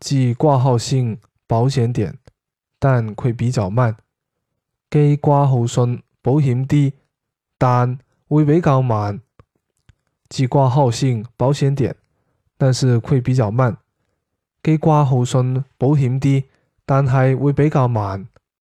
即挂号信保险点，但会比较慢。寄挂号信保险啲，但会比较慢。寄挂号信保险点，但是会比较慢。寄挂号信保险啲，但系会比较慢。